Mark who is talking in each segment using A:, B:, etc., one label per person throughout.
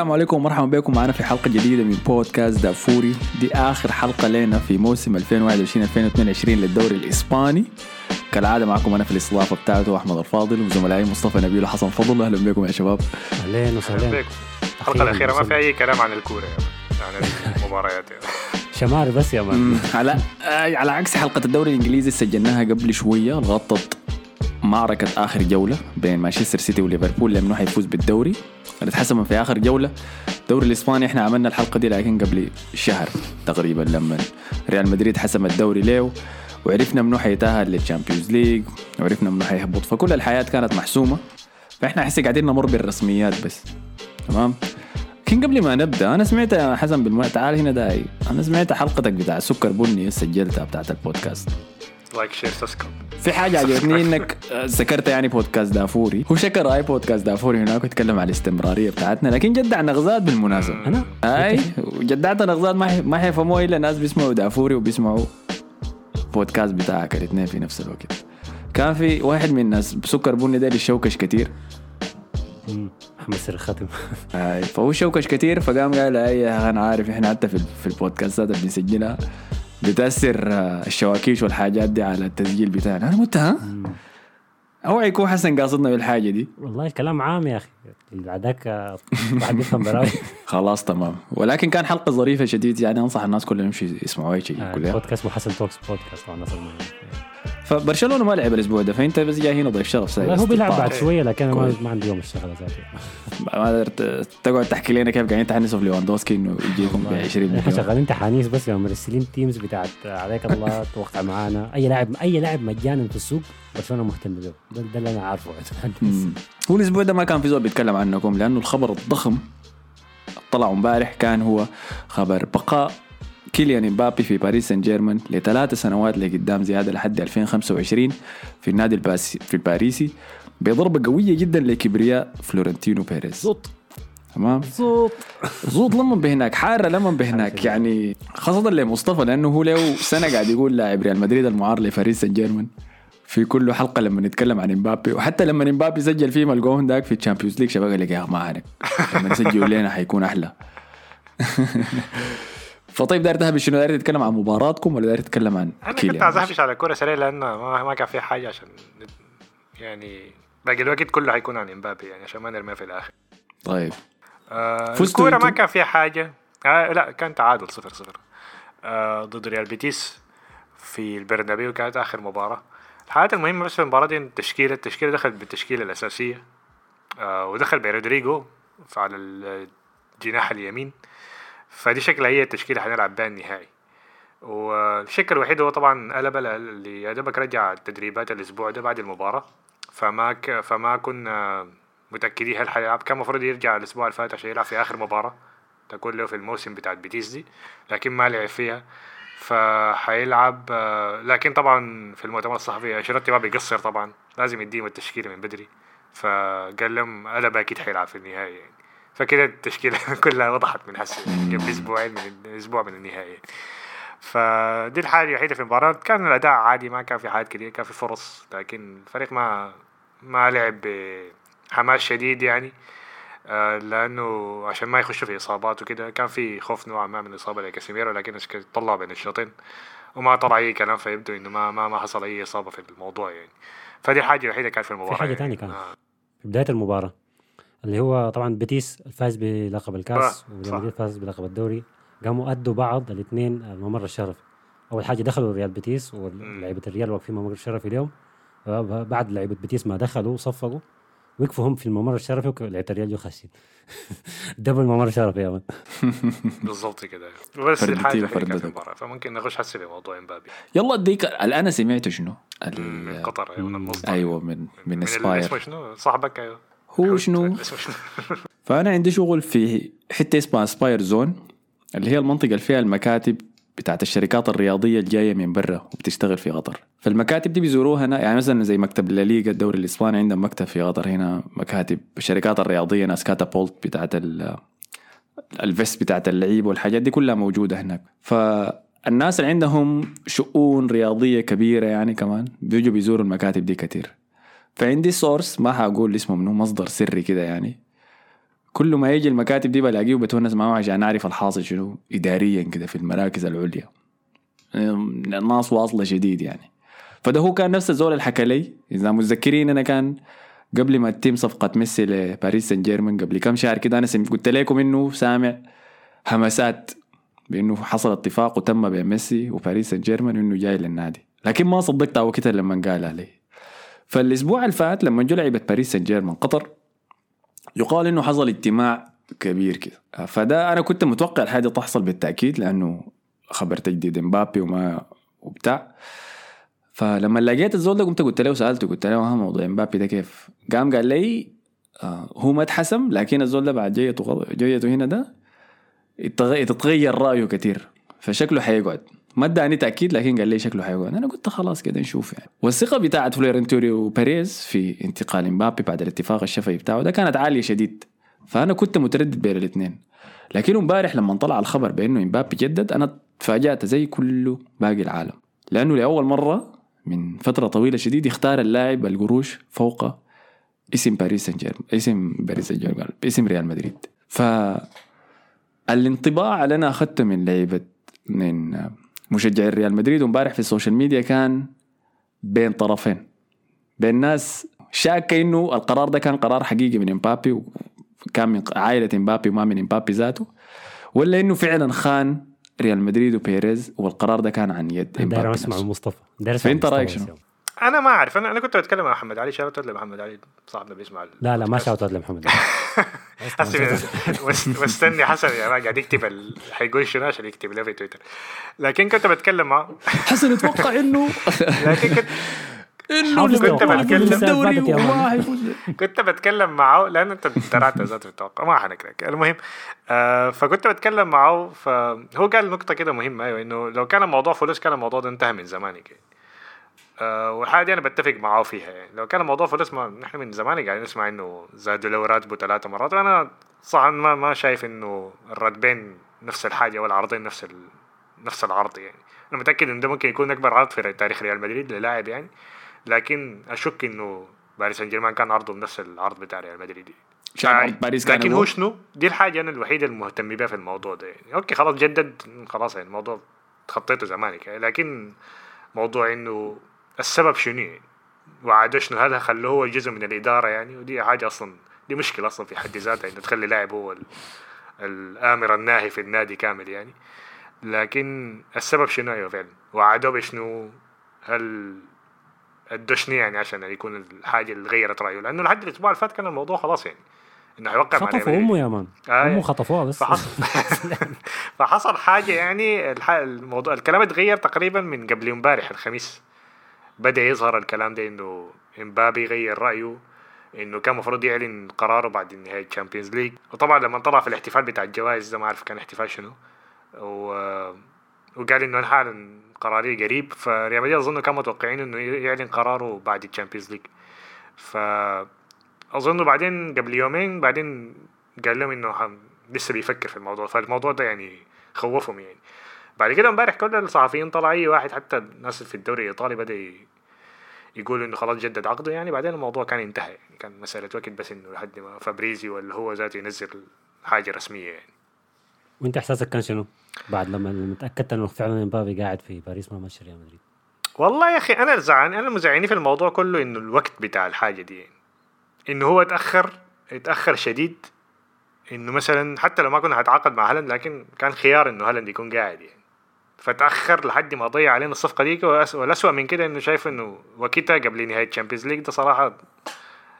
A: السلام عليكم ومرحبا بكم معنا في حلقة جديدة من بودكاست دافوري. دي آخر حلقة لنا في موسم 2021-2022 للدوري الإسباني. كالعادة معكم أنا في الاستضافة بتاعته أحمد الفاضل وزملائي مصطفى نبيل وحسن فضل. أهلا بكم يا شباب.
B: أهلين
C: أهلا
B: وسهلين
C: بكم. الحلقة الأخيرة ما في أي كلام عن الكورة يعني عن المباريات يعني.
B: شماري بس يا مان.
A: على على عكس حلقة الدوري الإنجليزي سجلناها قبل شوية غطت معركة آخر جولة بين مانشستر سيتي وليفربول لأنه حيفوز بالدوري. اللي اتحسم في آخر جولة. الدوري الإسباني إحنا عملنا الحلقة دي لكن قبل شهر تقريبا لما ريال مدريد حسم الدوري ليه وعرفنا منو حيتأهل لل Champions League. وعرفنا منو حيهبط. فكل الحياة كانت محسومة. فإحنا حسي قاعدين نمر بالرسميات بس. تمام؟ لكن قبل ما نبدأ أنا سمعت يا حسن بالم... تعال هنا داي. أنا سمعت حلقتك بتاع سكر بني سجلتها بتاعت البودكاست.
C: like share subscribe
A: في حاجة عجبتني إنك آه، ذكرت يعني بودكاست دافوري. هو شكر أي بودكاست دافوري هناك وتكلم على الاستمرارية بتاعتنا لكن جدع نغزات بالمناسبة.
B: أنا
A: أي؟ جدعت نغزات ما ما حيفهموها إلا ناس بيسمعوا دافوري وبيسمعوا بودكاست بتاعك الاثنين في نفس الوقت. كان في واحد من الناس سكر بني ده اللي شوكش كتير.
B: محمد سر الختم
A: هاي فهو شوكش كتير فقام قال أي أنا عارف إحنا حتى في في البودكاستات اللي بنسجلها. بتأثر آه، الشواكيش والحاجات دي على التسجيل بتاعنا. أنا قلت ها؟ اوعى يكون حسن قاصدنا بالحاجة دي.
B: والله كلام عام يا أخي. اللي بعدك آه، واحد بيفهم براوي.
A: خلاص تمام. ولكن كان حلقة ظريفة شديد يعني أنصح الناس كلهم يمشوا يسمعوا أي شيء كلها.
B: بودكاست محسن توكس بودكاست الناس المهم.
A: فبرشلونة ما لعب الأسبوع ده فأنت بس جاي هنا ضيف شرف ساي
B: والله هو بيلعب بعد
C: إيه.
B: شوية لكن أنا ما عندي يوم الشغله ذاته.
A: ما قدرت تقعد تحكي لنا كيف قاعدين تحنسوا في ليواندوسكي إنه يجيكم ب 20
B: إحنا
A: مليون.
B: شغالين تحانيس بس يا مرسلين teams بتاعت عليك الله توقع معانا. أي لاعب أي لاعب مجانا في السوق برشلونة مهتم به. ده, ده اللي أنا عارفه.
A: هو الأسبوع ده ما كان في زول بيتكلم عنكم لأنه الخبر الضخم طلع امبارح كان هو خبر بقاء كيليان امبابي في باريس سان جيرمان لثلاث سنوات لقدام زياده لحد 2025 في النادي الباسي في الباريسي بضربة قوية جدا لكبرياء فلورنتينو بيريز.
B: صوت
A: تمام؟
B: صوت
A: زوط لما بهناك حارة لما بهناك يعني خاصة لمصطفى لأنه هو له سنة قاعد يقول لاعب ريال مدريد المعار لباريس سان جيرمان في كل حلقة لما نتكلم عن امبابي وحتى لما امبابي سجل فيه الجون داك في ال Champions League شباب قال لك يا ما عليك. لما نسجل لنا حيكون أحلى. فطيب داير تهبش شنو؟ داير تتكلم عن مباراتكم ولا داير تتكلم عن
C: أنا كنت عايز اهبش على الكوره سريع لأن ما, ما كان في حاجة عشان يعني باقي الوقت كله حيكون عن إمبابي يعني عشان ما نرميه في الآخر.
A: طيب.
C: آه الكورة ما؟ كان فيها حاجة. آه لا كان تعادل صفر صفر. آه ضد ريال بيتيس في البرنابيو كانت آخر مباراة. الحاجات المهمة بس في المباراة دي التشكيله التشكيلة دخلت بالتشكيلة الأساسية. آه ودخل برودريجو على الجناح اليمين. فدي شكلها هي التشكيلة حنلعب بها النهائي. والشكل الوحيد هو طبعا ألابا اللي يا دوبك رجع التدريبات الأسبوع ده بعد المباراة. فما ك... فما كنا متأكدين هل حيلعب كان المفروض يرجع الأسبوع اللي فات عشان يلعب في آخر مباراة. تكون له في الموسم بتاع بيتيس دي. لكن ما لعب فيها. فحيلعب لكن طبعا في المؤتمر الصحفي أنشيلوتي ما بيقصر طبعا. لازم يديهم التشكيلة من بدري. فقال لهم قلب أكيد حيلعب في النهائي يعني. فكده التشكيلة كلها وضحت من هسه قبل أسبوعين من أسبوع من النهائي فدي الحاجة الوحيدة في المباراة كان الأداء عادي ما كان في حاجات كثير كان في فرص لكن الفريق ما ما لعب بحماس شديد يعني آه، لأنه عشان ما يخشوا في إصابات وكده كان في خوف نوعا ما من إصابة لكاسيميرو لكن طلع بين الشوطين وما طلع أي كلام فيبدو إنه ما ما ما حصل أي إصابة في الموضوع يعني فدي الحاجة الوحيدة كانت في المباراة
B: حاجة
C: يعني.
B: تانية كان.
C: آه.
B: في بداية المباراة اللي هو طبعا بيتيس الفاز بلقب الكاس وريال فاز بلقب الدوري. قاموا أدوا بعض الاثنين الممر الشرفي أول حاجة دخلوا ريال بيتيس ولعيبة الريال واقفين ممر الشرفي اليوم. بعد لعيبة بيتيس ما دخلوا صفقوا وقفوا هم في الممر الشرفي ولعيبه الريال جو خاشين. double ممر شرفي يا man.
C: بالضبط كده. بس
A: الحاجة.
C: المباراة فممكن نخش هسه في موضوع امبابي
A: يلا أديك الان أنا سمعت شنو؟
C: من قطر أيوه من المصدر.
A: أيوه من من
C: من
A: اسباير
C: اسمه شنو؟ صاحبك أيوه.
A: هو شنو؟ فأنا عندي شغل في حتة اسمها سباير زون اللي هي المنطقة اللي فيها المكاتب بتاعت الشركات الرياضية الجاية من برا وبتشتغل في قطر. فالمكاتب دي بيزوروها هنا يعني مثلا زي مكتب الليغا الدوري الإسباني عندهم مكتب في قطر هنا مكاتب الشركات الرياضية ناس كاتابولت بتاعت ال- ال vest بتاعت اللعيبه والحاجات دي كلها موجودة هناك. فالناس اللي عندهم شؤون رياضية كبيرة يعني كمان بيجوا بيزوروا المكاتب دي كتير. فعندي source ما حقول اسمه منه مصدر سري كده يعني. كل ما يجي المكاتب دي بلاقيه بتونس معه عشان أعرف الحاصل شنو اداريا كده في المراكز العليا. الناس واصلة شديد يعني. فده هو كان نفس الزول اللي حكى لي. إذا متذكرين أنا كان قبل ما تتم صفقة ميسي لباريس سان جيرمان قبل كم شهر كده أنا قلت لكم إنه سامع همسات بإنه حصل اتفاق وتم بين ميسي وباريس سان جيرمان إنه جاي للنادي. لكن ما صدقت وقتها لما قال علي فالأسبوع اللي فات لما جو لعبت باريس سان جيرمان قطر يقال إنه حصل اجتماع كبير كده. فده أنا كنت متوقع الحاجة تحصل بالتأكيد لأنه خبر تجديد إمبابي وما وبتاع. فلما لقيت الزول ده قمت قلت له سألته قلت له ها موضوع إمبابي ده كيف؟ قام قال لي آه هو ما اتحسم لكن الزول ده بعد جيته جيته هنا ده تتغير رأيه كثير فشكله حيقعد. ما اداني تأكيد لكن قال لي شكله حيقعد أنا قلت خلاص كده نشوف يعني. والثقة بتاعت فلورنتينو بيريز في انتقال امبابي بعد الاتفاق الشفهي بتاعه ده كانت عالية شديد. فأنا كنت متردد بين الاثنين لكن امبارح لما طلع الخبر بأنه امبابي جدد أنا تفاجأت زي كل باقي العالم. لأنه لأول مرة من فترة طويلة شديد يختار اللاعب القروش فوق اسم باريس سان جيرمان اسم باريس سان جيرمان اسم ريال مدريد. ف الانطباع اللي أنا أخذته من لعيبة من مشجعي ريال مدريد وامبارح في ال social media كان بين طرفين بين ناس شاكة إنه القرار ده كان قرار حقيقي من إمبابي وكان من عائلة إمبابي وما من إمبابي ذاته ولا إنه فعلا خان ريال مدريد وبيريز والقرار ده كان عن يد
B: داير إمبابي
A: أسمع.
B: مصطفى داير أسمع
A: رأيك
B: بس
A: شنو؟
C: أنا ما أعرف. أنا أنا كنت بتكلم مع محمد علي. shout لمحمد علي. صاحبنا بيسمع
B: لا لا ما shout out لمحمد
C: وست- واستني حسن يا ما قاعد يكتب ال... حيقول شنو عشان يكتب له في تويتر. لكن كنت بتكلم معه
A: حسن أتوقع انه
C: لكن كنت
B: إنه
C: كنت بتكلم- كنت بتكلم معه. لأن أنت درعت ذات في التوقع. ما حنكرك. المهم آه فكنت بتكلم معه. فهو قال نقطة كده مهمة. أيوه إنه لو كان الموضوع فلوس كان الموضوع ده انتهى من زمان يعني. والحاجة دي أنا بتفق معاه فيها. يعني لو كان الموضوع فلوس ما نحن من زمان قاعدين نسمع إنه زادوا له راتبه ثلاثة مرات. وأنا صراحة ما ما شايف إنه الراتبين نفس الحاجة والعرضين نفس ال... نفس العرض يعني. أنا متأكد ان ده ممكن يكون أكبر عرض في تاريخ ريال مدريد للاعب يعني. لكن أشك إنه باريس سان جيرمان كان عرضه بنفس العرض بتاع ريال مدريد.
A: عرض باريس كان
C: لكن
A: هو-
C: هو شنو؟ دي الحاجة أنا الوحيدة المهتم بها في الموضوع ده يعني. okay خلاص جدد خلاص يعني الموضوع تخطيته زمانك يعني. لكن موضوع إنه السبب شنو يعني؟ وعاد شنو؟ هذا خلوه هو جزء من الإدارة يعني؟ ودي حاجة أصلا دي مشكلة أصلا في حد ذاتها إنه تخلي لاعب هو ال- الآمر الناهي في النادي كامل يعني. لكن السبب شنو؟ أيوه فعلا. وعادوا بشنو هل الدشني يعني عشان يكون الحاجة اللي غيرت رأيه؟ لأنه لحد الأسبوع اللي فات كان الموضوع خلاص يعني. إنه حيوقع
B: خطفوا
C: مدريد.
B: أمه يا man.
C: آه،
B: أمه
C: يعني.
B: خطفوها بس.
C: فحصل فحصل حاجة يعني الموضوع الكلام اتغير تقريبا من قبل امبارح الخميس. بدأ يظهر الكلام ده إنه إمبابي غير رأيه إنه كان المفروض يعلن قراره بعد نهاية ال Champions League وطبعا لما طلع في الاحتفال بتاع الجوائز ده ما أعرف كان احتفال شنو. و... وقال إنه أنا قراري قريب. فريال مدريد أظن كانوا متوقعين إنه يعلن قراره بعد ال Champions League ف أظن بعدين قبل يومين بعدين قال لهم إنه لسه بيفكر في الموضوع. فالموضوع ده يعني خوفهم يعني. بعد كده امبارح كل الصحفيين طلع أي واحد حتى الناس في الدوري الإيطالي بدأ ي- يقول إنه خلاص جدد عقده. يعني بعدين الموضوع كان انتهى يعني كان مسألة وقت بس إنه لحد ما فابريزيو لا هو ذاته ينزل حاجة رسمية يعني.
B: وأنت إحساسك كان شنو؟ بعد لما تاكدت إنه فعلا امبابي قاعد في باريس ما مشى ريال مدريد.
C: والله يا أخي أنا زعلان. أنا مزعلني في الموضوع كله إنه الوقت بتاع الحاجة دي يعني. إنه هو اتأخر اتأخر شديد. إنه مثلا حتى لو ما كنا هنتعاقد مع هالاند لكن كان خيار إنه هالاند يكون قاعد يعني. فتأخر لحد ما ضيع علينا الصفقة وأس- والاسوء من كده إنه شايف إنه وقتها قبل نهاية ال Champions League ده صراحة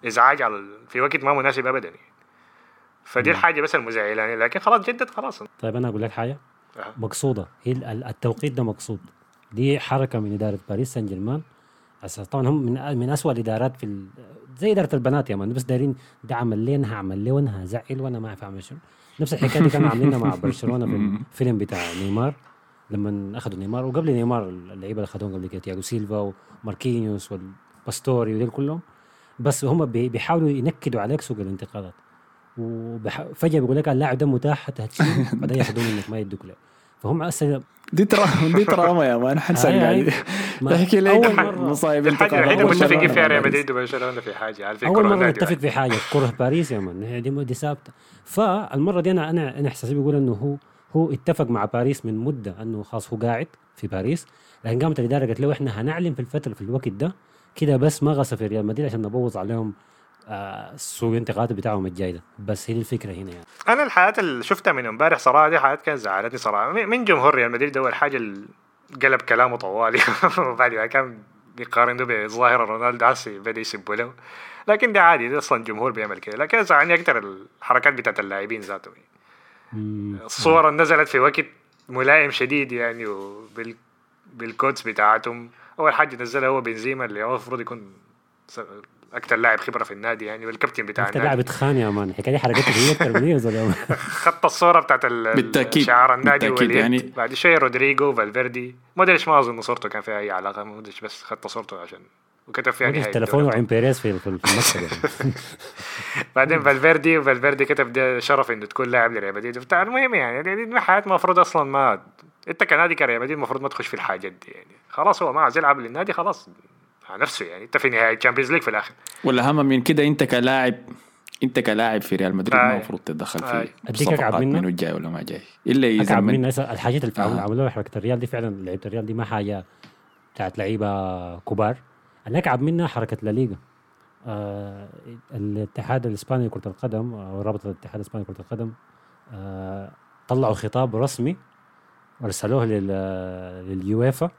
C: إزعاج على في وقت ما مناسب ابدا. يعني. فدي الحاجة بس المزعلانه لكن خلاص جدد خلاص.
B: طيب أنا أقول لك حاجة.
C: أها.
B: مقصودة. التوقيت ده مقصود. دي حركة من إدارة باريس سان جيرمان طبعا هم من من اسوء الإدارات في ال... زي إدارة البنات يا man بس دايرين ده عمل لي أنا هعمل لي وأنا هزعل وأنا ما اعرف اعمل شنو. نفس الحكاية دي كانوا عاملينها مع برشلونة في الفيلم بتاع نيمار. لما أخذوا نيمار وقبل نيمار اللعيبة اللي أخذوهم قبل كده تياجو سيلفا وماركينيوس والباستوري ودول كلهم. بس هم بي- بيحاولوا ينكدوا عليك سوق الانتقالات. وفجاه بيقول لك اللاعب ده متاح حتى هتشيله بعدين ياخذوه منك ما يدوك له فهم هسه
A: دي ترى دي تراما يا man
B: هاي- هاي.
A: قاعد. تحكي لي
B: أول
A: ده
B: مرة-
A: مصايب
C: الحاجة
A: الوحيدة
C: متفقين فيها ريال. مدريد وبرشلونة في حاجة عارف في
B: أول
C: مرة
B: نتفق في حاجة كرة باريس يا man دي ثابتة. فالمره دي أنا أنا أنا إحساسي بيقول إنه هو هو اتفق مع باريس من مدة أنه خلاص هو قاعد في باريس لكن قامت الإدارة قالت له إحنا هنعلن في الفترة في الوقت ده كده بس مغصه في ريال مدريد عشان نبوظ عليهم آه سوق بتاعهم الجاي ده بس هي الفكرة هنا يعني.
C: أنا الحياة اللي شفتها من امبارح صراحة دي حياه كانت زعلتني صراحة. من- جمهور ريال مدريد اول حاجة قلب كلامه طوالي. وبعد ما كان بيقارن ده بظاهره رونالدو عسي بدا يسبوا له. لكن ده عادي ده أصلا الجمهور بيعمل كده. لكن زعلني أكثر الحركات بتاعت اللاعبين ذاتهم.
B: مم.
C: الصور اللي نزلت في وقت ملائم شديد يعني وبال بالكودز بتاعتهم. أول حاجة نزلها هو بنزيما اللي هو المفروض يكون أكثر لاعب خبرة في النادي يعني والكابتن بتاع
B: انت
C: النادي.
B: لاعب اتخان يا مان. الحكاية دي حركتك هي أكثر من هي يا زلمه
C: خط الصورة بتاعت ال-
A: بالتأكيد.
C: شعار النادي
A: بالتأكيد
C: واليد.
A: يعني-
C: بعد شوية رودريجو فالفيردي. ما أدري إيش ما أظن صورته كان فيها أي علاقة ما أدري إيش بس خدت صورته عشان وكتب فيها نهاية
B: تليفونه. عين بيريز في في المكتب يعني.
C: بعدين فالفيردي وفالفيردي كتب ده شرف إنه تكون لاعب لريال مدريد بتاع المهم يعني دي, حياة المفروض أصلا ما أنت كنادي كريال مدريد المفروض ما تخش في الحاجات دي يعني خلاص هو ما عايز يلعب للنادي خلاص على نفسه يعني أنت في نهاية الشامبيونز ليج في الآخر
A: ولا اهم من كده أنت كلاعب أنت كلاعب في ريال مدريد ما. المفروض تتدخل. في
B: أكعب
A: صفقات
B: منه؟
A: منه جاي ولا ما جاي إلا إذا
B: اكعب
A: من
B: من هسه الحاجات اللي
A: آه.
B: عملوها حركه الريال دي فعلا لعيبة الريال دي ما حاجة بتاعت لعيبة كبار اللي اكعب منها حركة لا ليغا آه الاتحاد الإسباني لكرة القدم أو رابطة الاتحاد الإسباني لكرة القدم آه طلعوا خطاب رسمي ارسلوه لل لليويفا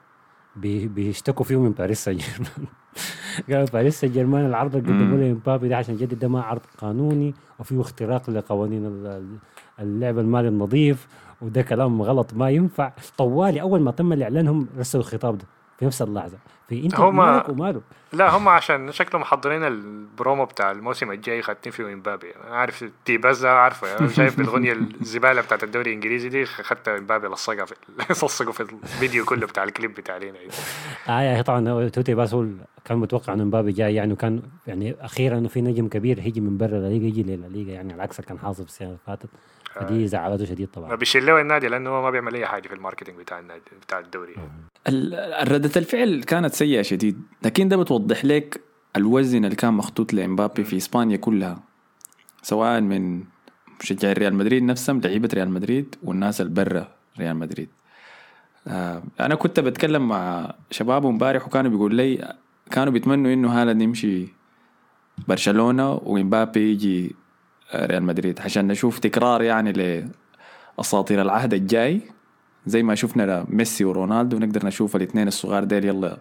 B: بي- بيشتكوا فيه من باريس سان جيرمان قالوا باريس سان جيرمان العرض اللي قدموه
A: مم.
B: لامبابي ده عشان جدد ده ما عرض قانوني وفيه اختراق لقوانين ال- اللعب المالي النظيف وده كلام غلط ما ينفع. طوالي أول ما تم الإعلان هم رسلوا الخطاب ده. في نفس اللحظة. في انت
C: هما-
B: مالك وماله.
C: لا هم عشان شكلهم محضرين البرومو بتاع الموسم الجاي خدتين فيه إمبابي. أنا عارف تيباز ده عارفه يعني شايف الاغنيه الزبالة بتاعت الدوري الإنجليزي دي خدت إمبابي لصقها في لصقوا في الفيديو كله بتاع الكليب بتاع لينا
B: يعني طبعا توتي باس هو كان متوقع إنه مبابي جاي يعني وكان يعني أخيرا إنه في نجم كبير هيجي من برا الليغا يجي للليغا يعني على عكس اللي كان حاصل في السنة اللي فاتت. فدي زعلته شديد
C: ما
B: طبعا.
C: بيشيل له النادي لأنه هو ما بيعمل أي حاجة في ال marketing بتاع النادي بتاع الدوري.
A: ال- ردة الفعل كانت سيئة شديد. لكن ده بتوضح لك الوزن اللي كان مخطوط لإمبابي في إسبانيا كلها سواء من مشجعي ريال مدريد نفسهم لعيبة ريال مدريد والناس اللي برا ريال مدريد. آه أنا كنت بتكلم مع شباب امبارح وكانوا بيقول لي كانوا بيتمنوا إنه هالاند يمشي برشلونة وإمبابي يجي آه، ريال مدريد. عشان نشوف تكرار يعني لأساطير العهد الجاي زي ما شفنا ميسي ورونالدو نقدر نشوف الاثنين الصغار ديل يلا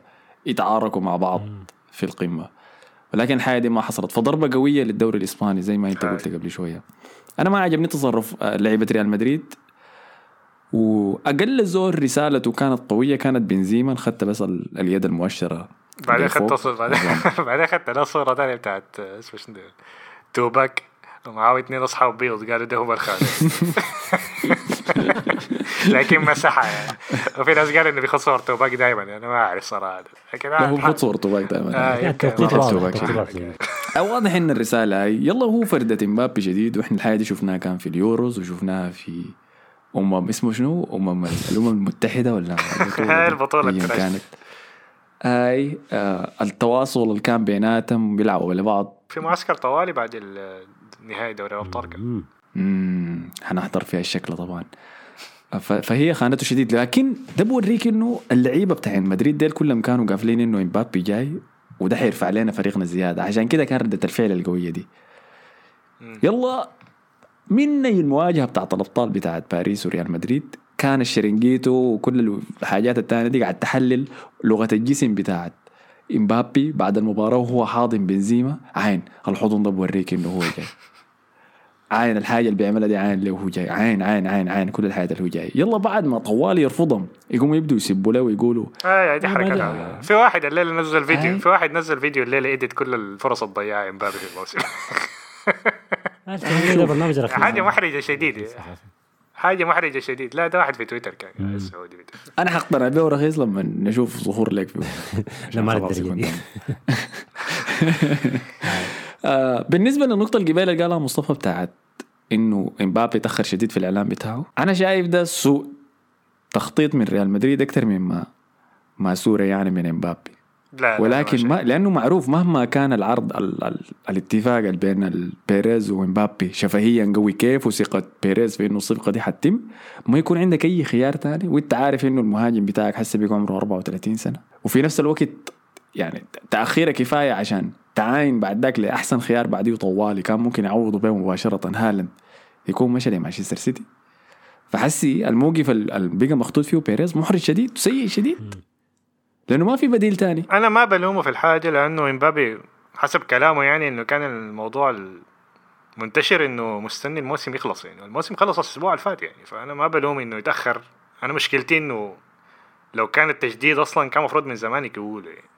A: يتعاركوا مع بعض في القمة. ولكن الحاجة دي ما حصلت. فضربة قوية للدوري الإسباني زي ما
C: هاي.
A: قلت قبل شوية. أنا ما عجبني تصرف آه، لعيبة ريال مدريد. وأقل زور رسالته كانت قوية كانت بنزيما خدت بس ال- اليد المؤشرة
C: بعدين. خدت بعدين خدت له صورة ثانية بتاعت آه، اسمه شنو؟ توباك. ومعاه اثنين اصحاب بيض قالوا ده هم الخالد لكن مسحها يعني وفي ناس قالوا انه بياخذ صور توباك دائما أنا ما اعرف صراحة لكن
A: هو خد صورته باك دائما واضح، ان الرسالة هاي يلا هو فردة امبابي جديد وإحنا الحاجة دي شفناها كان في اليوروز وشفناها في أمم اسمه شنو؟ أمم الأمم المتحدة ولا
C: التراش.
A: كانت هاي آه التواصل اللي كان بيناتهم بيلعبوا لبعض
C: في معسكر طوالي بعد ال- نهائي دوري الابطال.
A: امم حنحضر فيها الشكل طبعا. فهي خانته شديد. لكن ده بوريك إنه اللعيبة بتاع مدريد ديل كلهم كانوا قافلين إنه إمبابي جاي وده حيرفع لنا فريقنا زيادة. عشان كده كان ردة الفعل القوية دي. يلا من المواجهة بتاعت الأبطال بتاعت باريس وريال مدريد؟ كان الشرنجيتو وكل الحاجات التانية دي قاعد تحلل لغة الجسم بتاعت إمبابي بعد المباراة وهو حاضن بنزيما. عين الحضن ده بوريك إنه هو جاي. عين الحاجة اللي بيعملها دي عين اللي هو جاي عين عين عين عين كل الحاجات اللي هو جاي يلا بعد ما طوال يرفضهم يقوموا يبدوا يسبوا له ويقولوا
B: آه دي.
C: لا. في واحد الليلة نزل فيديو
A: هاي.
C: في واحد نزل فيديو الليلة edit كل الفرص الضيعها امبابي في الموسم
B: ده برنامج رخيص.
C: حاجة محرجة شديد حاجة محرجة شديد لا ده واحد في تويتر كان في تويتر.
A: أنا حقتنع به رخيص لما نشوف ظهور لك فيه
B: لا، ما
A: آه بالنسبة للنقطة القبيله اللي قالها مصطفى بتاعت إنه إمبابي تأخر شديد في الاعلان بتاعه أنا شايف ده سوء تخطيط من ريال مدريد أكثر مما ما يعني من إمبابي.
C: لا لا
A: ولكن
C: ما
A: ما لأنه معروف مهما كان العرض ال ال الاتفاق بين بيريز ومبابي شفهيا قوي كيف وثقة بيريز في إنه الصفقة دي حتتم ما يكون عندك أي خيار تاني. وأنت عارف إنه المهاجم بتاعك حسه بيكون عمره 34 سنة. وفي نفس الوقت يعني تأخيرة كفاية عشان تعاين بعد ذاك لأحسن خيار بعديه طوالي كان ممكن يعوضوا به مباشرة. هالاند يكون مشى لمانشستر سيتي. فحسي الموقف ال- اللي بقى محطوط فيه بيريز محرج شديد سيء شديد. لأنه ما في بديل تاني.
C: أنا ما بلومه في الحاجة لأنه إمبابي حسب كلامه يعني إنه كان الموضوع منتشر إنه مستني الموسم يخلص يعني. الموسم خلص الأسبوع اللي فات يعني. فأنا ما بلوم إنه يتأخر. أنا مشكلتي إنه لو كان التجديد أصلا كان المفروض من زمان يقولوا يعني.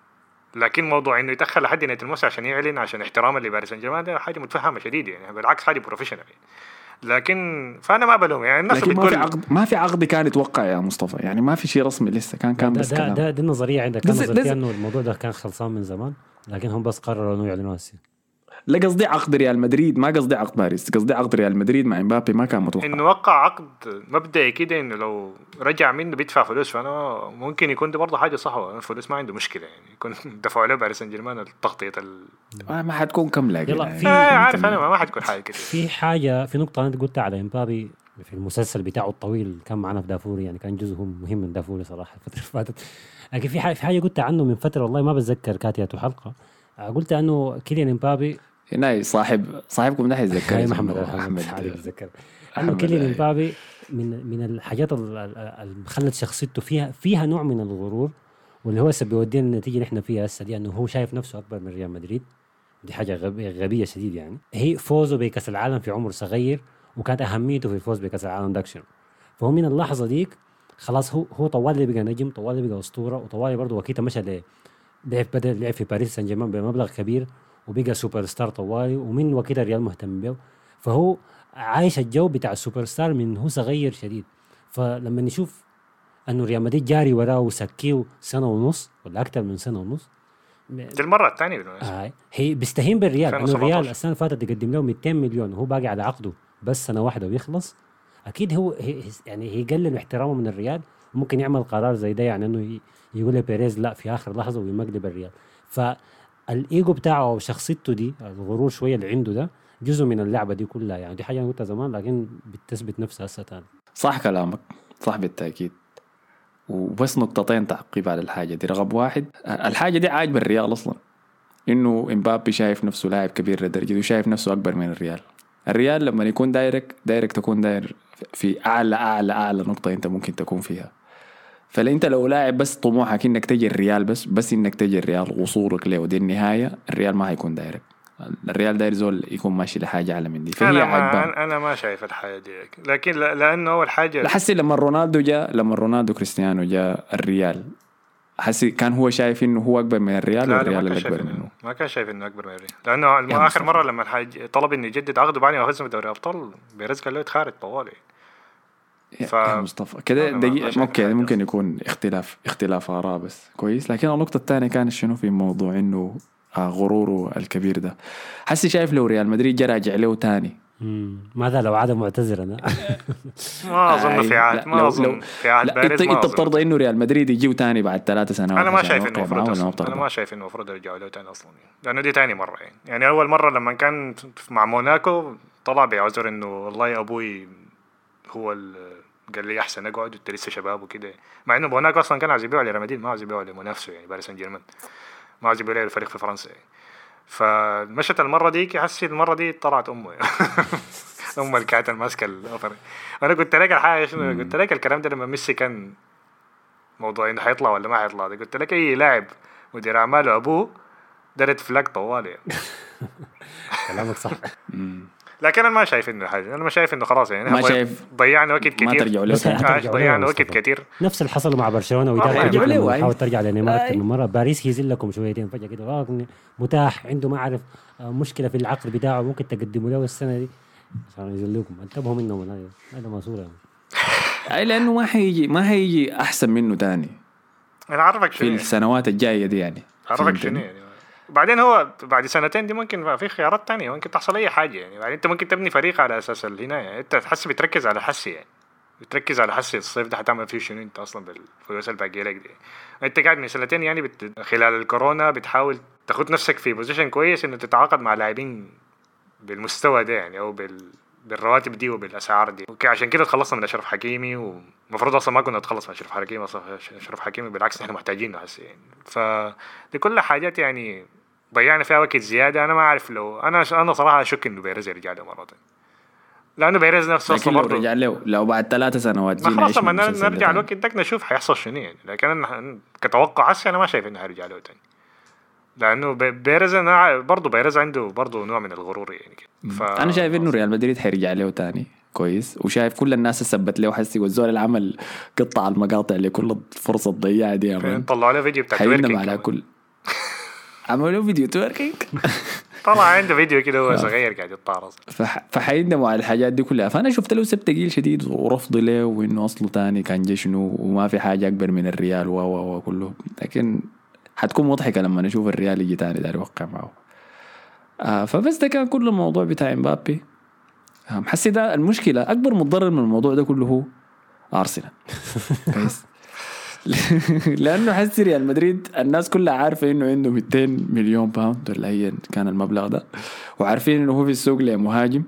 C: لكن موضوع إنه يتاخر لحد نهايه الموسم عشان يعلن عشان احتراما لباريس سان جيرمان ده حاجة متفهمة شديد يعني بالعكس حاجة professional يعني. لكن فأنا ما بلوم يعني الناس
A: لكن ما في عقد ما في عقد كان يتوقع يا مصطفى يعني ما في شيء رسمي لسه كان كان
B: ده,
A: بس
B: ده,
A: كلام
B: ده, دي النظريه عندك كان إنه الموضوع ده كان خلصان من زمان لكن هم بس قرروا إنه يعلنوه هسه
A: لا قصدي عقد ريال مدريد ما قصدي عقد باريس قصدي عقد ريال مدريد مع امبابي ما كان متوقع.
C: إنه وقع عقد مبدئي كده إنه لو رجع منه بيدفع فلوس فأنا ممكن يكون ده برضه حاجة صح الفلوس ما عنده مشكلة يعني يكون دفعوا له باريس سان جيرمان التغطية ال...
A: ما ما حتكون كم لاقي
B: يلا،
A: يعني.
B: في-
C: آه عارف أنا ما, حتكون حاجة كده.
B: في حاجة في نقطة انت قلتها على امبابي في المسلسل بتاعه الطويل كان معنا في دافوري يعني كان جزء مهم من دافوري صراحة الفترة اللي فاتت. لكن في حاجة في حاجة قلتها عنه من فترة والله ما بتذكر كاتيته حلقه آه، قلت أنه كيليان امبابي
A: هنا صاحب صاحبكم ده اسمه
B: محمد
A: احمد
B: بتذكر انه
A: أحمد
B: كيليان. امبابي من من الحاجات ال- ال- اللي خلت شخصيته فيها فيها نوع من الغرور واللي هو هسه بيودينا النتيجة اللي إحنا فيها هسه دي إنه هو شايف نفسه أكبر من ريال مدريد. دي حاجة غبيه غبية شديد يعني. هي فوزه بكأس العالم في عمر صغير وكانت أهميته في الفوز بكأس العالم داك شنو فهو من اللحظة ديك خلاص هو هو طوالي بقى نجم طوالي بقى أسطورة وطوالي برضه وكيتا مشى لعب بدا لعب في باريس سان جيرمان بمبلغ كبير. وبقى سوبر ستار طوالي ومن وكيتا الريال مهتم به فهو عايش الجو بتاع السوبر ستار من هو صغير شديد. فلما نشوف أنه ريال مدريد جاري وراه وسكيه سنة ونص ولا أكثر من سنة ونص.
C: دي المره الثانية بالمناسبه
B: هاي هي بيستهين بالريال
C: 2017.
B: الريال السنة اللي فاتت يقدم له 200 مليون وهو باقي على عقده بس سنة واحدة ويخلص. أكيد هو هي يعني هيقلل احترامه من الريال. وممكن يعمل قرار زي ده يعني إنه يقول لبيريز لا في آخر لحظة ويمقلب الريال فالايجو بتاعه أو شخصيته دي الغرور شوية اللي عنده ده جزء من اللعبة دي كلها يعني. دي حاجة أنا قلتها زمان لكن بتثبت نفسها هسه تاني
A: صح كلامك صح بالتأكيد. وبس نقطتين تعقيب على الحاجة دي. رقم واحد الحاجة دي عاجبة الريال أصلا. إنه إمبابي شايف نفسه لاعب كبير لدرجة وشايف نفسه أكبر من الريال. الريال لما يكون دايرك دايرك تكون داير في أعلى أعلى أعلى نقطة أنت ممكن تكون فيها. فانت لو لاعب بس طموحك إنك تجي الريال بس بس إنك تجي الريال وصولك له ودي النهاية الريال ما هيكون دايرك. الريال داير زول يكون ماشي لحاجة أعلى من دي. فهي أنا
C: ما أنا ما شايف الحاجة دي. لكن لأنه أول حاجة
A: حسي لما رونالدو جاء لما رونالدو كريستيانو جاء الريال. حسي كان هو شايف إنه هو أكبر من الريال
C: لا
A: والريال اللي اكبر منه.
C: ما كان شايف إنه أكبر من الريال. لأنه
A: آخر.
C: مرة لما الحاج طلب إنه يجدد عقده بعد ما فزنا بدوري ابطال بيريز قال له يتخارج طوالي. ف-
A: يا مصطفى. كده دقيقة ممكن
C: حاجة.
A: ممكن يكون اختلاف اختلاف آراء بس. كويس. لكن النقطة الثانية كانت شنو في موضوع إنه آه غروره الكبير ده. حسي شايف لو ريال مدريد جا راجع له تاني؟
B: ماذا لو عاد معتذرا
C: ما
A: أظن
C: في
A: لا،
C: عهد ما
A: أظن
C: في عهد
A: لا
C: باريس
A: انت. بترضى إنه ريال مدريد يجيو تاني بعد ثلاثة سنوات
C: أنا ما شايف
A: إنه
C: المفروض.
A: أنا؟ ما
C: شايف إنه المفروض يرجعوا له تاني أصلا. يعني. لأنه دي تاني مرة يعني. يعني أول مرة لما كان مع موناكو طلع بعذر إنه والله أبوي هو ال- قال لي أحسن أقعد انت لسه شباب وكده. مع إنه موناكو أصلا كان عايز يبيعه لريال مدريد ما عايز يبيعه لمنافسه يعني باريس سان جيرمان. ما عايز يبيعه للفريق في فرنسا يعني. فمشت المرة ديك حسي المرة دي طلعت أمه اللي كانت ماسكه ال offer. أنا قلت لك الحاجة شنو؟ قلت لك الكلام ده لما ميسي كان موضوع إنه حيطلع ولا ما حيطلع ده. قلت لك أي لاعب مدير أعماله أبوه ده ريد فلاج طوالي يعني.
B: كلامك صح.
C: لكن أنا ما شايف إنه حاجة. أنا ما شايف إنه خلاص يعني.
A: ما شايف-
C: ضيعنا وقت كتير.
A: ما ترجعوا له.
C: آه، ضيعنا وقت. كتير.
B: نفس اللي حصل مع برشلونة.
C: آه،
B: وإدارة
A: له، أي.
B: حاول ترجع لنيمار
A: أي.
B: أكثر من مرة. باريس يزل لكم شويتين فجأة كده. آه متاح عنده ما أعرف آه، مشكلة في العقد بتاعه. ممكن تقدموا له السنة دي. عشان يذلوكم انتبهوا منهم هذا. هذا ماسوره
A: أي لأنه ما حيجي ما حيجي أحسن منه تاني.
C: أنا عارفك
A: في
C: شنو
A: السنوات الجاية دي يعني.
C: عارفك؟ شنو يعني. بعدين هو بعد سنتين دي ممكن في خيارات تانية ممكن تحصل أي حاجة يعني. بعدين أنت ممكن تبني فريق على أساس هنا يعني. أنت تحس بتركز على حسي يعني. بتركز على حسي الصيف ده حتعمل فيه شنو أنت أصلا بالفلوس اللي باقية لك دي. أنت قاعد من سنتين يعني بت... خلال الكورونا بتحاول تاخد نفسك في بوزيشن كويس إنه تتعاقد مع لاعبين بالمستوى ده يعني أو بال بالرواتب دي وبالأسعار دي. okay عشان كده تخلصنا من أشرف حكيمي ومفروض أصلا ما كنا نتخلص من أشرف حكيمي أصلا أشرف حكيمي بالعكس نحن محتاجينه هسه يعني. فدي كل حاجات يعني ضيعنا فيها وقت زيادة أنا ما أعرف لو أنا أنا صراحة أشك إنه بيريز يرجع له مرة ثانية لأنه بيريز نفسه
A: لكن
C: أصلا
A: لو
C: برضه
A: رجع له لو بعد ثلاثة سنوات
C: ما خلاص لما
A: ده
C: نرجع. الوقت داك نشوف حيحصل شنو يعني. لكن أنا كتوقع هسه أنا ما شايف إنه حيرجع له تاني. لأنه بي- بيريز أنا برضه بيريز عنده برضه نوع من الغرور يعني كده. ف...
A: أنا شايف إنه ريال مدريد حيرجع له تاني كويس. وشايف كل الناس سبت له حسي والزول اللي عمل قطع المقاطع لكل الفرصة الضيعة دي
C: طلعوا له فيديو بتاع
A: على. كل عملوا له فيديو توركينج
C: طلع عنده فيديو كده هو صغير قاعد يتطارز
A: فح... فحيندموا على الحاجات دي كلها. فأنا شفت له سب تقيل شديد ورفض له وإنه أصله تاني كان جشنو وما في حاجة أكبر من الريال و و كله. لكن حتكون مضحكة لما نشوف الريال يجي تاني داير يوقع معه. آه فبس ده كان كل الموضوع بتاع امبابي آه، محسي ده المشكلة أكبر متضرر من الموضوع ده كله هو أرسنال. كويس لأنه حسي ريال مدريد الناس كلها عارفة إنه عنده 200 مليون pound ولا كان المبلغ ده وعارفين إنه هو في السوق لمهاجم.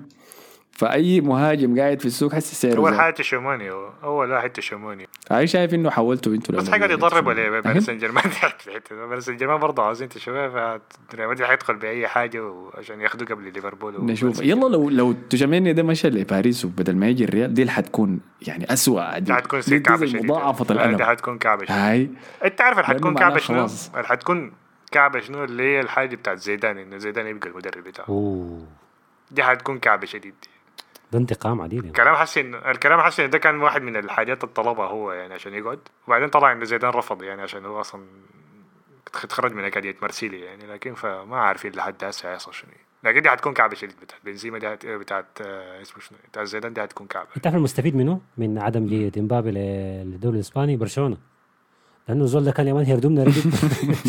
A: فأي مهاجم قاعد في السوق حسي سعره
C: اول. حاجة تشوموني هو اول واحد تشوموني.
A: هاي شايف إنه حولته أنتوا
C: بس حقعد يضربوا ليه؟ باريس سان جيرمان. باريس سان جيرمان برضه عاوزين تشوفها فريال مدريد حيدخل بأي حاجة عشان ياخذوا قبل ليفربول
A: نشوف. يلا. لو لو تشواميني ده مشى لباريس وبدل ما يجي الريال دي اللي حتكون يعني اسوء
C: دي. حتكون
A: دي- دي
C: كعبة
A: مضاعفة
C: آه، دي
A: الألم
C: حتكون كعبة
A: هاي.
C: أنت عارف حتكون
A: كعبة
C: شنو؟ حتكون كعبة شنو؟ اللي هي الحاجة بتاعت زيدان إنه زيدان يبقى المدرب بتاعه.
B: أوه.
C: دي حتكون كعبة شديد
B: ده انتقام عديل يعني.
C: كلام حسن الكلام حسن ده كان واحد من الحاجات اللي طلبها هو يعني عشان يقعد. وبعدين طلع انه زيدان رفض يعني عشان هو أصلا تخرج من أكاديمية مرسيليا يعني لكن فما عارفين لحد هسه هيحصل شنو. لكن دي حتكون كعبة شديد بتاعت بنزيما دي هت- بتاعت آه، اسمه شنو بتاعت زيدان دي حتكون كعبة.
B: أنت عارف المستفيد منه؟ من عدم جية امبابي ل- للدوري الإسباني؟ برشلونة. لأنه الزول ده كان يا man هيردمنا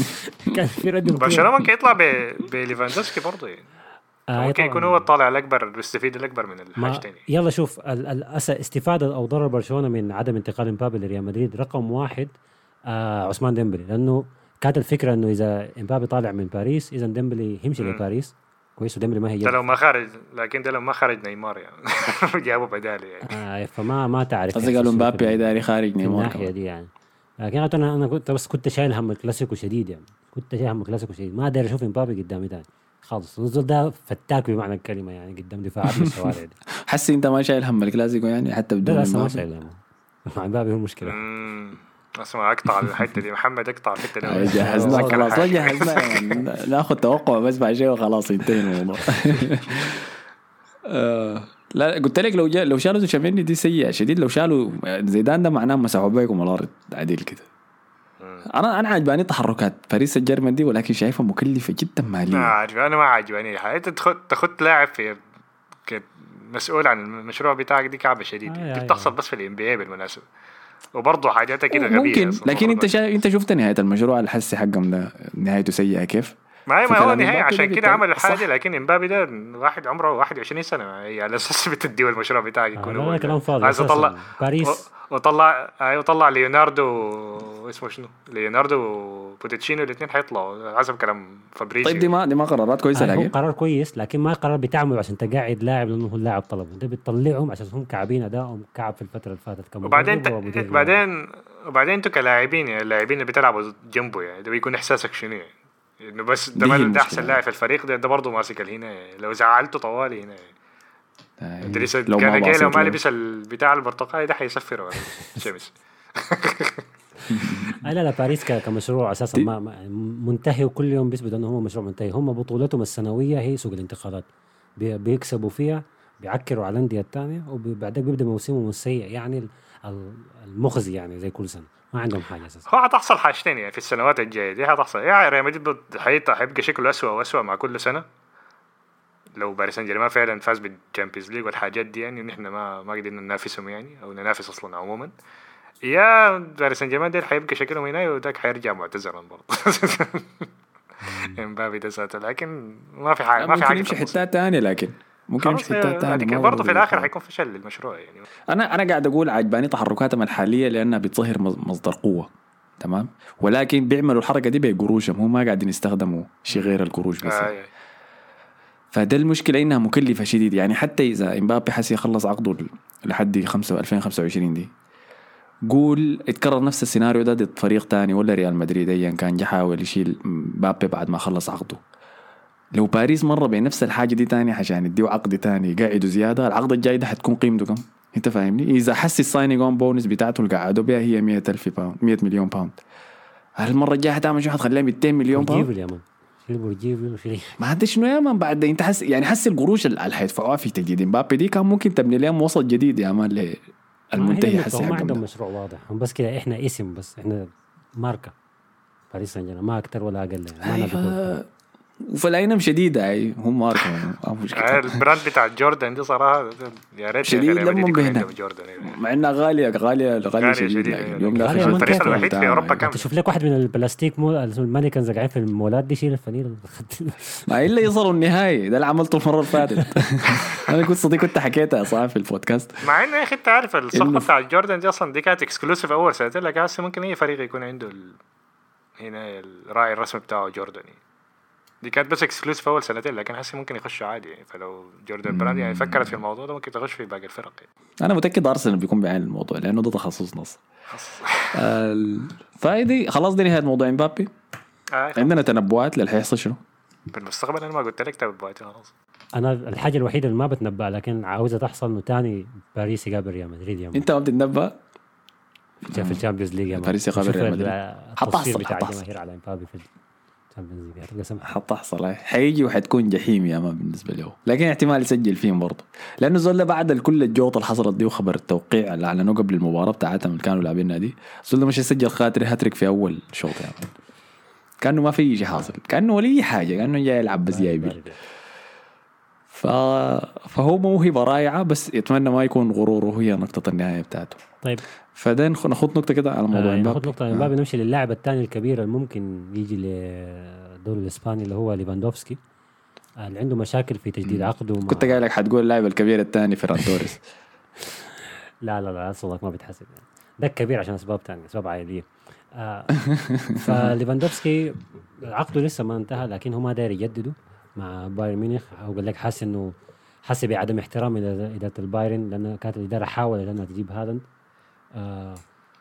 B: كان في ردد
C: برشلونة ممكن يطلع ب- بليفاندوفسكي برضه يعني.
B: آه
C: ممكن. يكون هو الطالع الأكبر المستفيد الأكبر من
B: ما
C: الحاجتين
B: يلا شوف استفادة أو ضرر برشلونة من عدم انتقال امبابي لريال مدريد رقم واحد آه عثمان ديمبلي لأنه كانت الفكرة إنه إذا امبابي طالع من باريس إذا ديمبلي يمشي
C: مم.
B: لباريس كويس وديمبلي ما هي
C: ده لو ما خرج لكن ده لو ما خرج نيمار يعني. جابوا بدالي يعني.
B: آه فما ما تعرف
A: قصدي
B: يحصل
A: قالوا
B: شنو في
A: مبابي
B: ال-
A: هي داري خارج نيمار الناحية.
B: دي يعني. لكن أنا أنا كنت بس كنت شايل هم الكلاسيكو شديد يعني. كنت شايل هم الكلاسيكو شديد. ما داير أشوف امبابي قدامي تاني خالص. الزول ده فتاك بمعنى الكلمة يعني قدام دفاعات الشوارع دي
A: حسي انت ما شايل هم الكلاسيكو يعني حتى بدون
B: لسه ما. شايل همه مع امبابي هو المشكلة
C: امم اسمع أقطع الحتة دي. محمد اقطع الحتة دي.
A: جهزناك
C: okay.
A: خلاص لا جهزنا يعني ناخذ توقع بس بعد شوي وخلاص ينتهي الموضوع. آه، لا قلت لك لو جا لو شالوا تشواميني دي سيئة شديد لو شالوا زيدان ده معناه مسحوا بيكم الأرض عديل كده. أنا أنا عجباني تحركات باريس سان جيرمان دي ولكن شايفها مكلفة جدا
C: ما
A: ماليا
C: عاجب أنا ما حاجة. أنت تاخد تاخد لاعب في ك- مسؤول عن المشروع بتاعك دي كعبة شديد
B: آه،
C: دي بتحصل
B: آه.
C: بس في ال NBA بالمناسبة وبرضه حاجاتها كده غبية
A: ممكن. لكن
C: أنت
A: شا... أنت شفت نهاية المشروع الحسي حقهم ده نهايته سيئة كيف؟
C: ما هي ما هو
A: إمبابي
C: عشان
A: ده
C: كده عمل الحاجة
A: صح.
C: لكن إمبابي ده واحد عمره 21 سنة هي على أساس بتديه المشروع بتاعك
B: آه
C: يكون هو
B: لا كلام فاضي
C: عايز. اطلع
B: باريس.
C: وطلع أيوه طلع ليوناردو اسمه شنو؟ ليوناردو وبوتشيتينو الاثنين حيطلعوا حسب كلام فابريزيو
A: طيب دي ما دي ما قرارات كويسة
B: آه هو
A: لكن.
B: قرار كويس لكن ما قرار بتعمله عشان تقعد لاعب لأنه هو اللاعب طلبه. ده بتطلعهم عشان هم كعبين أدائهم كعب في الفترة اللي فاتت كمدرب
C: وبعدين ت... بعدين وبعدين أنتوا كلاعبين يعني اللاعبين اللي بتلعبوا جنبه يعني ده بيكون إحساسك شنو يعني؟ إنه بس ده, ده. أحسن لاعب في الفريق ده, ده برضه ماسك يعني لو زعلته طوالي هنا يعني.
A: آه،
C: أنت لسه
A: لو ما
C: كان جاي لو ما. لبس البتاع البرتقالي ده حيسفر ولا شمس
B: لا لا باريس كمشروع أساسا ما ما- منتهي وكل يوم بيثبت إنه هو مشروع منتهي هم بطولتهم السنوية هي سوق الانتقالات بي- بيكسبوا فيها بيعكروا على الأندية الثانية وبعدين بيبدأ موسمهم السيء يعني ال- ال- المخزي يعني زي كل سنة ما عندهم حاجة أساسا.
C: هو حتحصل حاجتين يعني في السنوات الجاية دي حتحصل. يعني ريال مدريد حيبقى شكله اسوء واسوء مع كل سنة. لو باريس سان جيرمان فعلا فاز بال Champions League والحاجات دي يعني نحن ما ما قدرنا ننافسهم يعني أو ننافس أصلا عموما. يا باريس سان جيرمان ديل حيبقى شكلهم هنا وذاك حيرجع معتذرا برضه. إمبابي ده لكن ما في حاجة ما في
A: ممكن
C: حاجة
A: يمشي. حتات تانية لكن ممكن يمشي حتة تانية ما
C: برضه في الآخر
A: يكون.
C: حيكون فشل للمشروع يعني
A: أنا أنا قاعد أقول عجباني تحركاتهم الحالية لأنها بتظهر مص- مصدر قوة تمام ولكن بيعملوا الحركة دي بقروشهم هم ما قاعدين يستخدموا شيء غير القروش بس
C: آه،.
A: فده المشكلة إنها مكلفة شديد يعني حتى إذا إمبابي حسي يخلص عقده لحد 5 2025 دي قول اتكرر نفس السيناريو ده ضد فريق تاني ولا ريال مدريد ايا كان جا حاول يشيل مبابي بعد ما خلص عقده لو باريس مر بنفس الحاجة دي تاني عشان يديه عقد تاني يقعدوا زياده العقد الجاي ده حتكون قيمته كم؟ أنت فاهمني؟ إذا حس ال signing on bonus بتاعته اللي قعدوا بها هي 100 ألف pound 100 مليون pound هل المرة الجاية حتعمل شو؟ حتخليها 200 مليون
B: pound؟ يا man
A: ما عاد شنو يا مان بعد؟ أنت حس يعني حس القروش اللي حيدفعوها في تجديد. إمبابي دي كان ممكن تبني لهم وسط جديد يا مان للمنتهي حسي
B: ما عندهم
A: ده.
B: مشروع واضح. هم بس كده إحنا اسم بس إحنا ماركة. باريس سان جيرمان. ما أكثر ولا أقل يعني ما نبي نقول.
A: وفلاينهم شديدة أي هم مشكلة
C: البراند بتاع جوردن دي صراحة يا ريت
A: شديد لمهم
C: يكون
A: بهنا.
C: أيوة.
A: مع إنها غالية غالية
C: غالية
A: شديد
C: أيوة.
A: اليوم ده التكلفة
C: الوحيد في
A: يعني.
C: كم؟
B: تشوف لك واحد من البلاستيك مو ال mannequins قاعدين في المولات دي شيل الفنيل
A: ما إلا يصلوا النهايه ده اللي عملته المرة اللي فاتت أنا كنت صديق كنت حكيتها صح في البودكاست
C: مع انه يا أخي أنت عارف الصفقه بتاع جوردن دي أصلا دي كانت exclusive أول سنتين هسه ممكن أي فريق يكون عنده. هنا الراعي الرسمي بتاعه جوردن يعني. دي كانت بس exclusive أول سنتين لكن هسه ممكن يخشوا عادي يعني فلو جوردن brand يعني فكرت في الموضوع ده ممكن تخش في باقي الفرق يعني.
A: أنا متأكد أرسنال بيكون بعاين الموضوع لأنه ده تخصص نص فايدي خلاص دي نهاية موضوع إمبابي
C: آه
A: عندنا تنبؤات للي حيحصل شنو
C: في المستقبل أنا ما قلت لك تبعتي خلاص
B: أنا الحاجة الوحيدة اللي ما بتنبأ لكن عاوزه تحصل إنه تاني باريس يقابل ريال مدريد man.
A: أنت ما بتتنبأ
B: في في ال Champions League.
A: باريس يقابل ريال
B: ال-
A: مدريد.
B: التصفير
A: حتحصل-
B: بتاع
A: حتحصل.
B: الجماهير على إمبابي في هتبقى سمح.
A: حتحصل حيجي وحتكون جحيم يا man بالنسبة له. لكن احتمال يسجل فيهم برضه. لأنه زول بعد كل الجوطة اللي حصلت دي وخبر التوقيع اللي أعلنوه قبل المباراة بتاعتهم اللي كانوا لاعبينها دي زول مش يسجل خاطري هاتريك في أول شوط يعني. كأنه ما في شيء حاصل. كأنه ولا أي حاجة. كأنه جاي يلعب بس جاي بيه ف... فهو موهبة رائعة بس يتمنى ما يكون غروره هي نقطة النهاية بتاعته.
B: طيب.
A: فده نخ- ناخد نقطة كده على موضوع
B: آه
A: امبابي
B: ناخذ نقطة امبابي نمشي للاعب الثاني الكبير اللي ممكن يجي للدوري الإسباني اللي هو ليفاندوفسكي آه، اللي عنده مشاكل في تجديد عقده مع
A: كنت قايل لك حتقول اللاعب الكبير الثاني فيران توريس.
B: لا لا لا صوتك ما بيتحسب يعني. ده كبير عشان أسباب ثانية أسباب عائلية. آه فليفاندوفسكي عقده لسه ما انتهى لكن هو ما داير يجدده مع بايرن ميونخ. أو قال لك حاسس إنه حاسس بعدم احترام إدارة البايرن لأن كانت الإدارة حاولت انها تجيب هالاند آه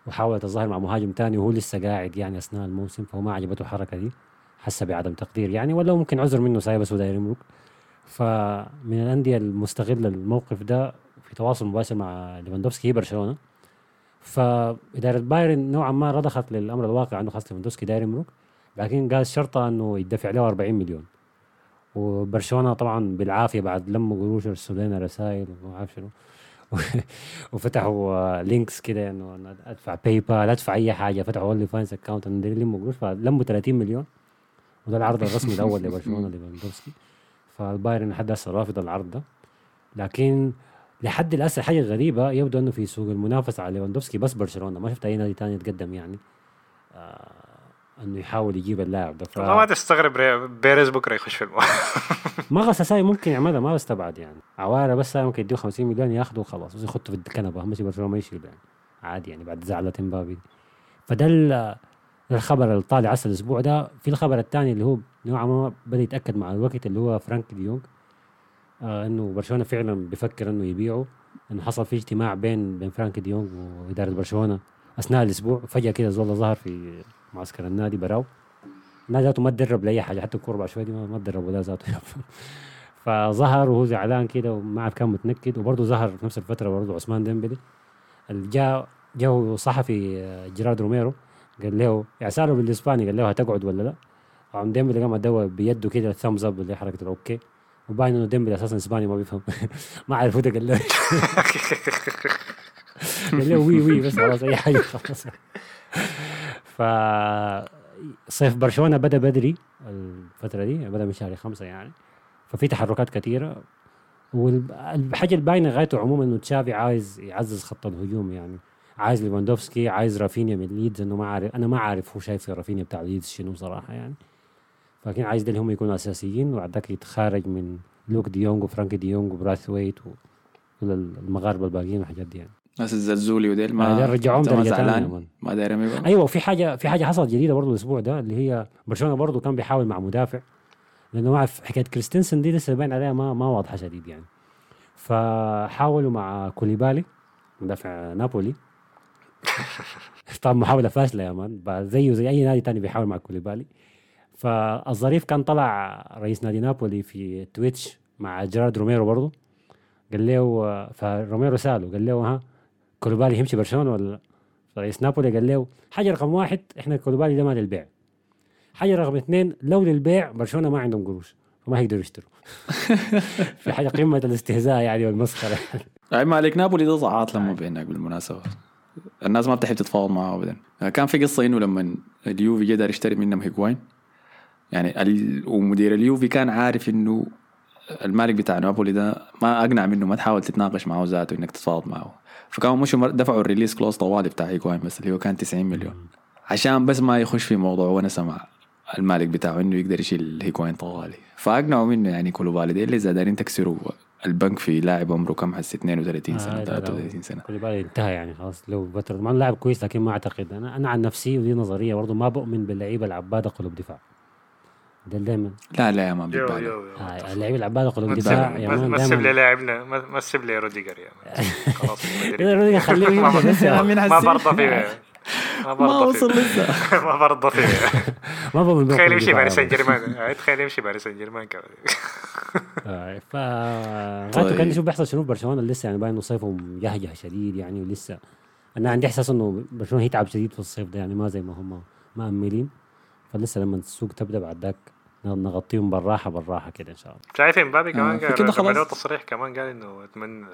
B: وحاولت الظاهر مع مهاجم تاني وهو لسه قاعد يعني أثناء الموسم فهو ما عجبته الحركة دي حس بعدم تقدير يعني ولا ممكن عذر منه ساي بس داير يمرق فمن الأندية المستغلة الموقف ده في تواصل مباشر مع ليفاندوفسكي هي برشلونة. فإدارة بايرن نوعا ما رضخت للأمر الواقع إنه خلاص ليفاندوفسكي داير يمرق لكن قال شرطه إنه يدفع له 40 مليون. وبرشلونة طبعا بالعافية بعد لما قروش ارسلوا لنا رسائل وما عارف شنو. وفتحوا links كده إنه أنا أدفع PayPal أدفع أي حاجة. فتحوا OnlyFans account انه يلموا قروش فلموا 30 مليون. وده العرض الرسمي الأول لبرشلونة ليفاندوفسكي. فالبايرن لحد هسه رافض العرض ده. لكن لحد الآن حاجة غريبة يبدو إنه في سوق المنافسة على ليفاندوفسكي بس برشلونة. ما شفت أي نادي ثاني يتقدم يعني. آه إنه يحاول يجيب اللاعب ده ف...
C: ما تستغرب ري- بيريز بكرة يخش في الموضوع
B: ما غساساي ممكن يعملها ما بستبعد يعني. عوارة بس ممكن يديه 50 مليون ياخذوا وخلاص بس يخطوا في الكنبة اهم شيء برشلونه ما يشيل يعني. عادي يعني بعد زعلة إمبابي. فده ال- الخبر اللي طالع هسه الأسبوع ده. في الخبر الثاني اللي هو نوعا ما بدأ يتأكد مع الوقت اللي هو فرانك ديونج آه إنه برشلونة فعلا بيفكر إنه يبيعه إنه حصل في اجتماع بين بين فرانك ديونج وإدارة برشلونة أثناء الأسبوع. فجأة كده زول ظهر في معسكر النادي براو. النادي ذاته ما تدرب لأي حاجة حتى الكورة بعد شوي دي ما ما تدرب ولا ذاته. فظهر وهو زعلان كده وما عارف كان متنكد وبرضه ظهر في نفس الفترة برضه عثمان ديمبلي. اللي جاء جاء صحفي آه، جيرارد روميرو قال له يعني ساله بالإسباني قال له هتقعد ولا لا؟ وعم ديمبلي قام ادوى بيده كده thumbs up اللي حركة ال okay وباين إنه ديمبلي أساسا إسباني ما بيفهم. ما عارف ده قال له. قال له oui oui بس خلاص أي حاجة خلاص. ف صيف برشلونة بدأ بدري الفترة دي بدأ من شهر خمسة يعني. ففي تحركات كثيره والحاجة الباينه غايته عموما إنه تشافي عايز يعزز خط الهجوم يعني. عايز ليفاندوفسكي عايز رافينيا من ليدز. إنه ما عارف أنا ما عارف هو شايف رافينيا بتاع ليدز شنو صراحة يعني. لكن عايز اللي هم يكونوا أساسيين وبعد ذاك يتخارج من لوك دي يونغ وفرانكي دي يونغ وبراثويت وكل المغاربة الباقيين والحاجات دي يعني.
A: ناس الزلزولي وديل
B: آه،
A: ما
B: ديل رجعوهم تانية
A: زعلان؟
B: كمان.
A: ما داير يميقوا؟
B: أيوه وفي حاجة في حاجة حصلت جديدة برضه الأسبوع ده اللي هي برشلونة برضه كان بيحاول مع مدافع لأنه ما أعرف حكاية كريستنسن دي لسه باين عليها ما ما واضحة شديد يعني. فحاولوا مع كوليبالي مدافع نابولي. طبعا محاولة فاشلة يا man. زيه زي أي نادي تاني بيحاول مع كوليبالي. فالظريف كان طلع رئيس نادي نابولي في تويتش مع جيرارد روميرو برضه قال له فروميرو سأله قال له ها كوليبالي يمشي برشلونة ولا لا؟ رئيس نابولي قال له حاجة رقم واحد إحنا كولوبالي ده ما للبيع. حاجة رقم اثنين لو للبيع برشلونة ما عندهم قروش فما هيقدروا يشتروا. في حاجة قمة الاستهزاء يعني والمسخرة.
A: اي مالك نابولي ده ضعاط لما بينك بالمناسبة. الناس ما بتحب تتفاوض معه ابدا. كان في قصة إنه لما اليوفي قدر يشتري منهم هيجواين يعني ال... ومدير اليوفي كان عارف إنه المالك بتاع نابولي ده ما أقنع منه ما تحاول تتناقش معه ذاته إنك تتفاوض معه. فكانوا مشوا دفعوا ال release clause طوالي بتاع هيجواين بس اللي هو كان 90 مليون. عشان بس ما يخش في موضوع ونسى مع المالك بتاعه إنه يقدر يشيل هيجواين طوالي. فأقنعوا منه يعني كولوبالي ده اللي إذا دايرين تكسروا البنك في لاعب عمره كم حس؟ 32 سنة 33 سنة.
B: كولوبالي انتهى يعني خلاص. لو فترة ما لاعب كويس لكن ما أعتقد. أنا أنا عن نفسي ودي نظرية برضه ما بؤمن باللعيبة العبادة قلوب دفاع. ده دايما.
A: لا لا يا مان
C: يو
B: آه اللعيبه العباده قلوب
C: ما
B: دفاع يا
C: تسيب-
B: مان
C: ما تسيب لي لاعبنا ما ما تسيب لي روديجر يا مان. خلاص
B: إذا روديجر خليه
C: ما
B: بس يا
A: مين
C: ما؟ برضى فيه. ما برضى
A: وصل
C: فيه.
A: لسه.
C: ما برضى فيه.
B: ما بؤمن
C: تخيل يمشي باريس سان
B: مان.
C: جيرمان تخيل يمشي باريس سان جيرمان كمان.
B: آه، ف
A: طيب.
B: غايته كان نشوف بيحصل شنو برشلونة لسه يعني باين انه صيفهم جهجه شديد يعني ولسه. أنا عندي إحساس إنه برشلونة هيتعب شديد في الصيف ده يعني ما زي ما هم مأملين. فلسه لما السوق تبدأ بعد ذاك نغطيهم بالراحة بالراحة كده إن شاء الله.
C: شايف إمبابي كمان
A: في
C: قال
A: كده خلاص.
C: له تصريح كمان قال إنه أتمنى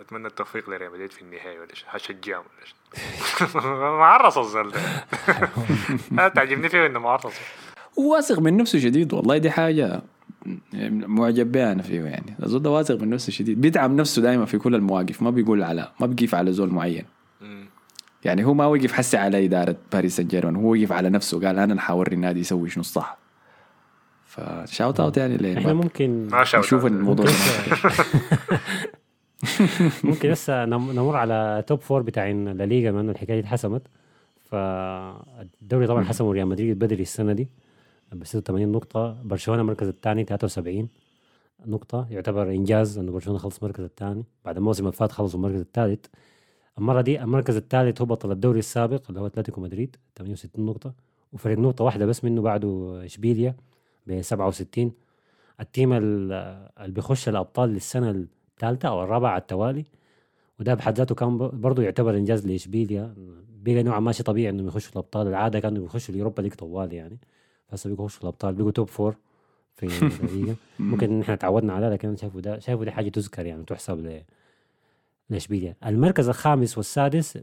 C: أتمنى التوفيق لريال مدريد في النهائي ولا شيء. حشجعهم ولا شيء. معرص أنا تعجبني فيه إنه معرص
A: واثق من نفسه شديد والله دي حاجة معجب بها أنا فيه يعني. الزول ده واثق من نفسه شديد. بيدعم نفسه دائما في كل المواقف ما بيقول على ما بيقيف على زول معين. يعني هو ما وقف حسي على إدارة باريس سان جيرمان هو وقف على نفسه قال أنا حوري النادي يسوي شنو الصح. ف shout out يعني
B: إحنا
A: ليه
B: ممكن
C: ما شاء
A: نشوف الموضوع.
B: ممكن لسه نم- نمر على top four بتاعين لا ليغا بما إنه الحكاية دي اتحسمت. فالدوري طبعا حسموا ريال مدريد بدري السنة دي ب 86 نقطة. برشلونة المركز الثاني 73 نقطة. يعتبر إنجاز إنه برشلونة خلص المركز الثاني. بعد الموسم اللي فات خلصوا المركز الثالث. المرة دي المركز الثالث بطل الدوري السابق اللي هو أتلتيكو مدريد 68 نقطة. وفرق نقطة واحدة بس منه بعده إشبيليا. ب 67 ال team ال- اللي بيخش الأبطال للسنة الثالثة أو الرابعة على التوالي وده بحد ذاته كان برضه يعتبر إنجاز لإشبيليا. بقى نوعا ما شيء طبيعي إنهم يخشوا الأبطال العادة كانوا بيخشوا ال Europa League طوال يعني. هسه بيقوا يخشوا الأبطال بيقوا top four في الليغا. ممكن إحنا تعودنا على لكن شايفه ده شايفه دي حاجة تذكر يعني تحسب ل لإشبيليا. المركز الخامس والسادس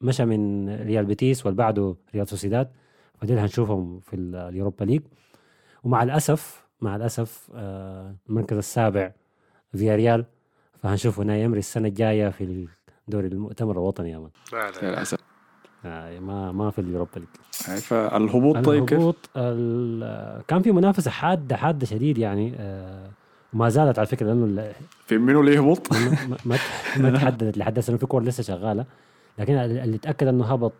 B: مشى من ريال بيتيس والبعده ريال سوسيداد. اللي هنشوفهم في ال- ال Europa League. ومع الأسف مع الأسف آه، المركز السابع فيا ريال فهنشوف هنا إيمري السنة الجاية في الدوري المؤتمر الوطني يا man
C: لا لا
A: للأسف.
B: آه، ما ما في ال Europa League.
A: فالهبوط طيب كيف؟
B: الهبوط ال- كان في منافسة حادة حادة شديد يعني آه، وما زالت على فكرة لأنه
A: في منو اللي يهبط؟
B: ما ما ما تحددت لحد هسه في كور لسه شغالة. لكن اللي اتاكد إنه هبط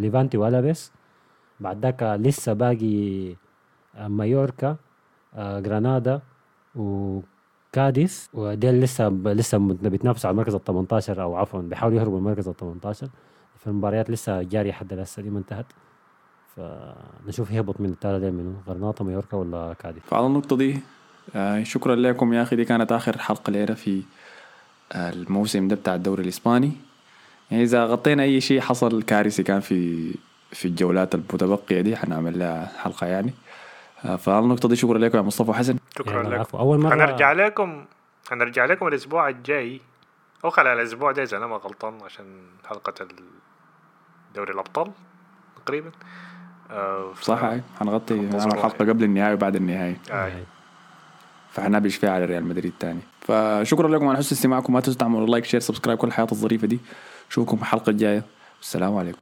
B: ليفانتي وألافيس بعد ذاك لسه باقي مايوركا آه جرانادا وكاديس. وديل لسه لسه بيتنافسوا على المركز ال 18 أو عفوا بيحاولوا يهربوا المركز ال 18 فالمباريات لسه جاريه حد هسه دي ما انتهت. فنشوف يهبط من الثلاثه دي منو؟ غرناطه مايوركا ولا كاديس؟
A: فعلى النقطة دي آه شكرا لكم يا أخي. دي كانت آخر حلقة ليلة في آه الموسم ده بتاع الدوري الإسباني. يعني إذا غطينا أي شيء حصل كارثي كان في في الجولات المتبقية دي حنعمل لها حلقة يعني. آه فعلى النقطة دي شكرا لكم يا مصطفى حسن.
C: شكرا
B: يعني
C: لك
B: العفو. أول مره
C: هنرجع لكم هنرجع لكم الأسبوع الجاي. أو خلال الأسبوع ده إذا أنا ما غلطان عشان حلقة دوري الأبطال تقريبا. آه ف-
A: صح. نعمل حلقة قبل النهاية وبعد النهاية
C: آه.
A: فحنبش فيها على ريال مدريد تاني. فشكرا لكم على حسن استماعكم. ما تنسوا تعملوا like share subscribe كل الحياة الظريفة دي. اشوفكم في الحلقة الجاية. والسلام عليكم.